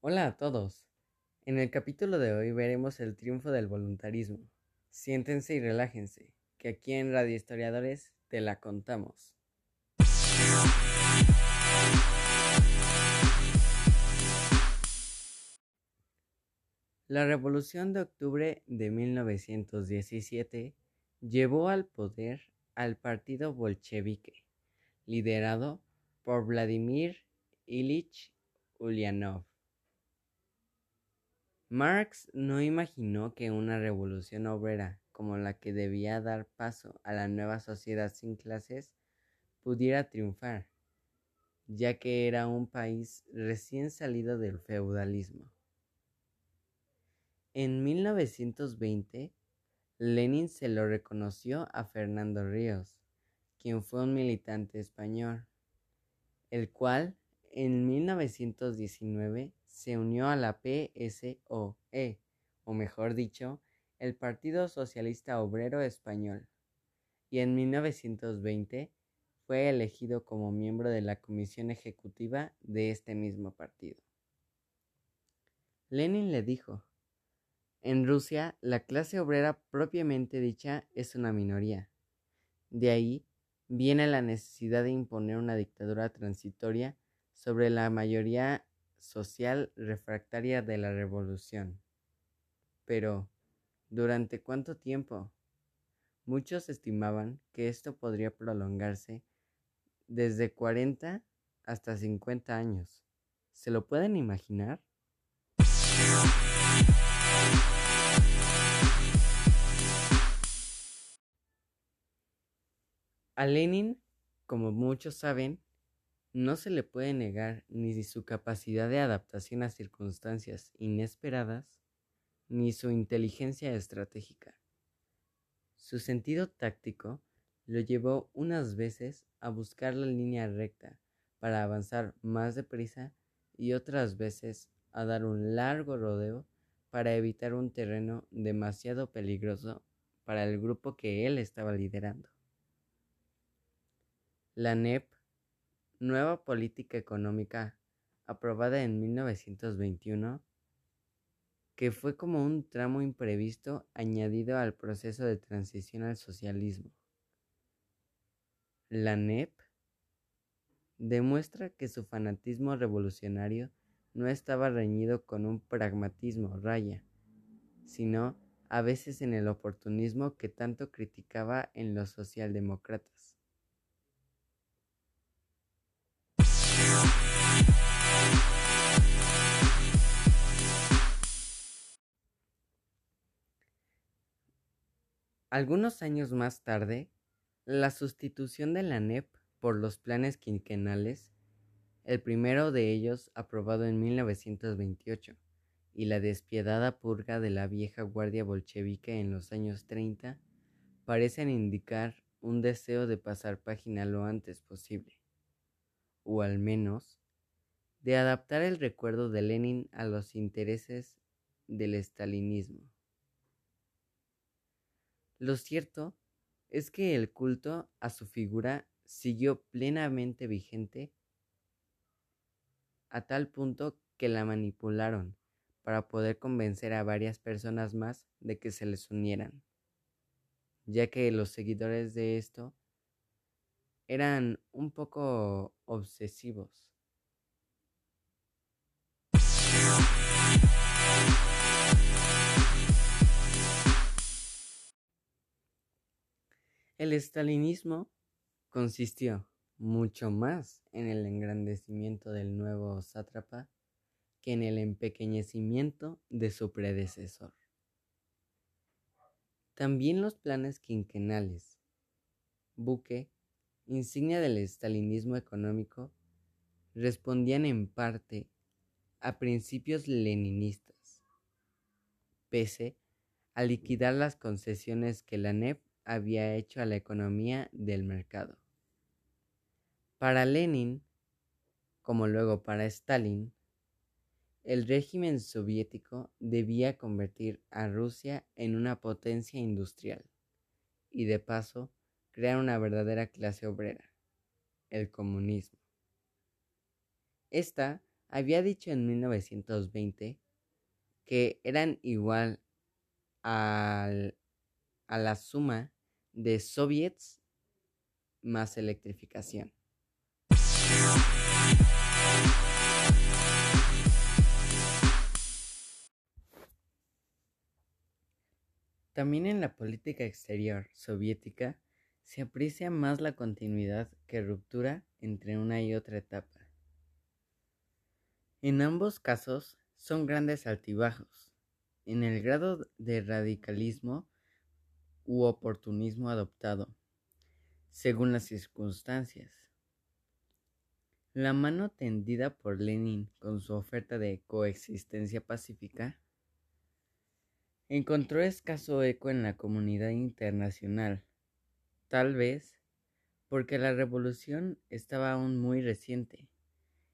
Hola a todos. En el capítulo de hoy veremos el triunfo del voluntarismo. Siéntense y relájense, que aquí en Radio Historiadores te la contamos. La Revolución de Octubre de 1917 llevó al poder al partido bolchevique, liderado por Vladimir Ilich Ulyanov. Marx no imaginó que una revolución obrera como la que debía dar paso a la nueva sociedad sin clases pudiera triunfar, ya que era un país recién salido del feudalismo. En 1920, Lenin se lo reconoció a Fernando Ríos, quien fue un militante español, el cual en 1919 se unió a la PSOE, o mejor dicho, el Partido Socialista Obrero Español, y en 1920 fue elegido como miembro de la comisión ejecutiva de este mismo partido. Lenin le dijo, en Rusia la clase obrera propiamente dicha es una minoría. De ahí viene la necesidad de imponer una dictadura transitoria sobre la mayoría social refractaria de la revolución. Pero, ¿durante cuánto tiempo? Muchos estimaban que esto podría prolongarse desde 40 hasta 50 años. ¿Se lo pueden imaginar? A Lenin, como muchos saben, no se le puede negar ni su capacidad de adaptación a circunstancias inesperadas, ni su inteligencia estratégica. Su sentido táctico lo llevó unas veces a buscar la línea recta para avanzar más deprisa y otras veces a dar un largo rodeo para evitar un terreno demasiado peligroso para el grupo que él estaba liderando. La NEP nueva política económica aprobada en 1921, que fue como un tramo imprevisto añadido al proceso de transición al socialismo. La NEP demuestra que su fanatismo revolucionario no estaba reñido con un pragmatismo raya, sino a veces en el oportunismo que tanto criticaba en los socialdemócratas. Algunos años más tarde, la sustitución de la NEP por los planes quinquenales, el primero de ellos aprobado en 1928, y la despiadada purga de la vieja guardia bolchevique en los años 30, parecen indicar un deseo de pasar página lo antes posible, o al menos de adaptar el recuerdo de Lenin a los intereses del estalinismo. Lo cierto es que el culto a su figura siguió plenamente vigente a tal punto que la manipularon para poder convencer a varias personas más de que se les unieran, ya que los seguidores de esto eran un poco obsesivos. El estalinismo consistió mucho más en el engrandecimiento del nuevo sátrapa que en el empequeñecimiento de su predecesor. También los planes quinquenales, buque, insignia del estalinismo económico, respondían en parte a principios leninistas, pese a liquidar las concesiones que la NEP había hecho a la economía del mercado. Para Lenin, como luego para Stalin, el régimen soviético debía convertir a Rusia en una potencia industrial y de paso crear una verdadera clase obrera, el comunismo. Esta había dicho en 1920 que eran igual al, a la suma de soviets más electrificación. También en la política exterior soviética se aprecia más la continuidad que ruptura entre una y otra etapa. En ambos casos son grandes altibajos en el grado de radicalismo u oportunismo adoptado, según las circunstancias. La mano tendida por Lenin con su oferta de coexistencia pacífica encontró escaso eco en la comunidad internacional, tal vez porque la revolución estaba aún muy reciente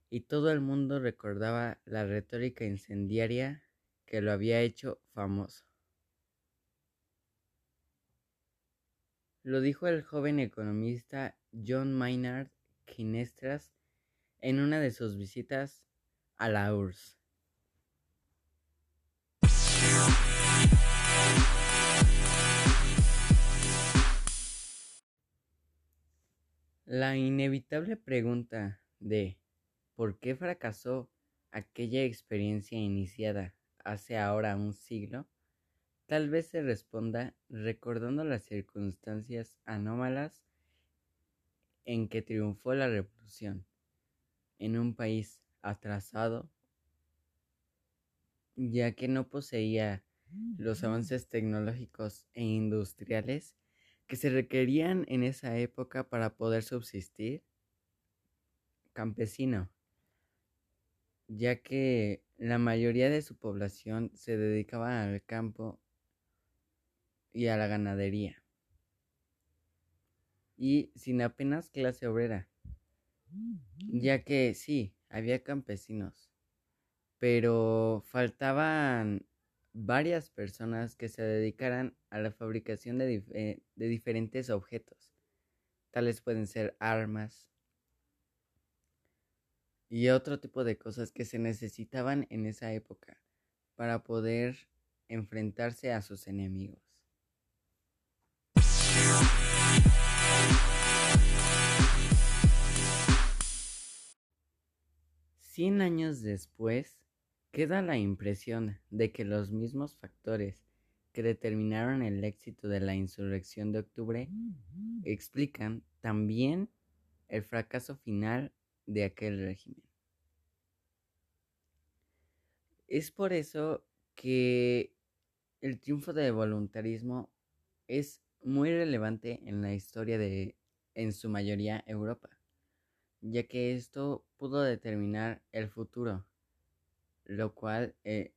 y todo el mundo recordaba la retórica incendiaria que lo había hecho famoso. Lo dijo el joven economista John Maynard Kinestras en una de sus visitas a la URSS. La inevitable pregunta de ¿por qué fracasó aquella experiencia iniciada hace ahora un siglo? Tal vez se responda recordando las circunstancias anómalas en que triunfó la revolución en un país atrasado, ya que no poseía los avances tecnológicos e industriales que se requerían en esa época para poder subsistir campesino, ya que la mayoría de su población se dedicaba al campo y a la ganadería, y sin apenas clase obrera, ya que sí, había campesinos, pero faltaban varias personas que se dedicaran a la fabricación de, de, diferentes objetos. Tales pueden ser armas y otro tipo de cosas que se necesitaban en esa época para poder enfrentarse a sus enemigos. Cien años después, Queda la impresión de que los mismos factores que determinaron el éxito de la insurrección de octubre explican también el fracaso final de aquel régimen. Es por eso que el triunfo del voluntarismo es muy relevante en la historia de, en su mayoría, Europa, ya que esto pudo determinar el futuro lo cual eh,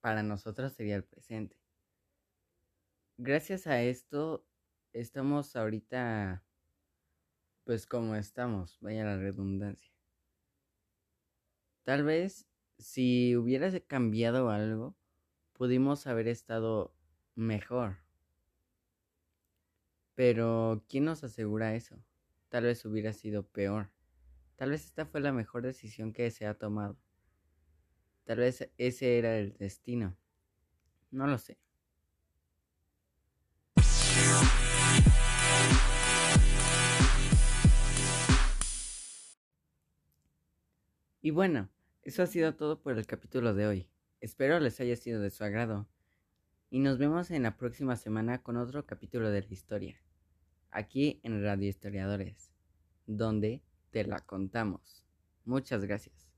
para nosotros sería el presente. Gracias a esto estamos ahorita pues como estamos, vaya la redundancia. Tal vez si hubiera cambiado algo, pudimos haber estado mejor. Pero ¿quién nos asegura eso? Tal vez hubiera sido peor. Tal vez esta fue la mejor decisión que se ha tomado. Tal vez ese era el destino. No lo sé. Y bueno, eso ha sido todo por el capítulo de hoy. Espero les haya sido de su agrado. Y nos vemos en la próxima semana con otro capítulo de la historia. Aquí en Radio Historiadores, donde te la contamos. Muchas gracias.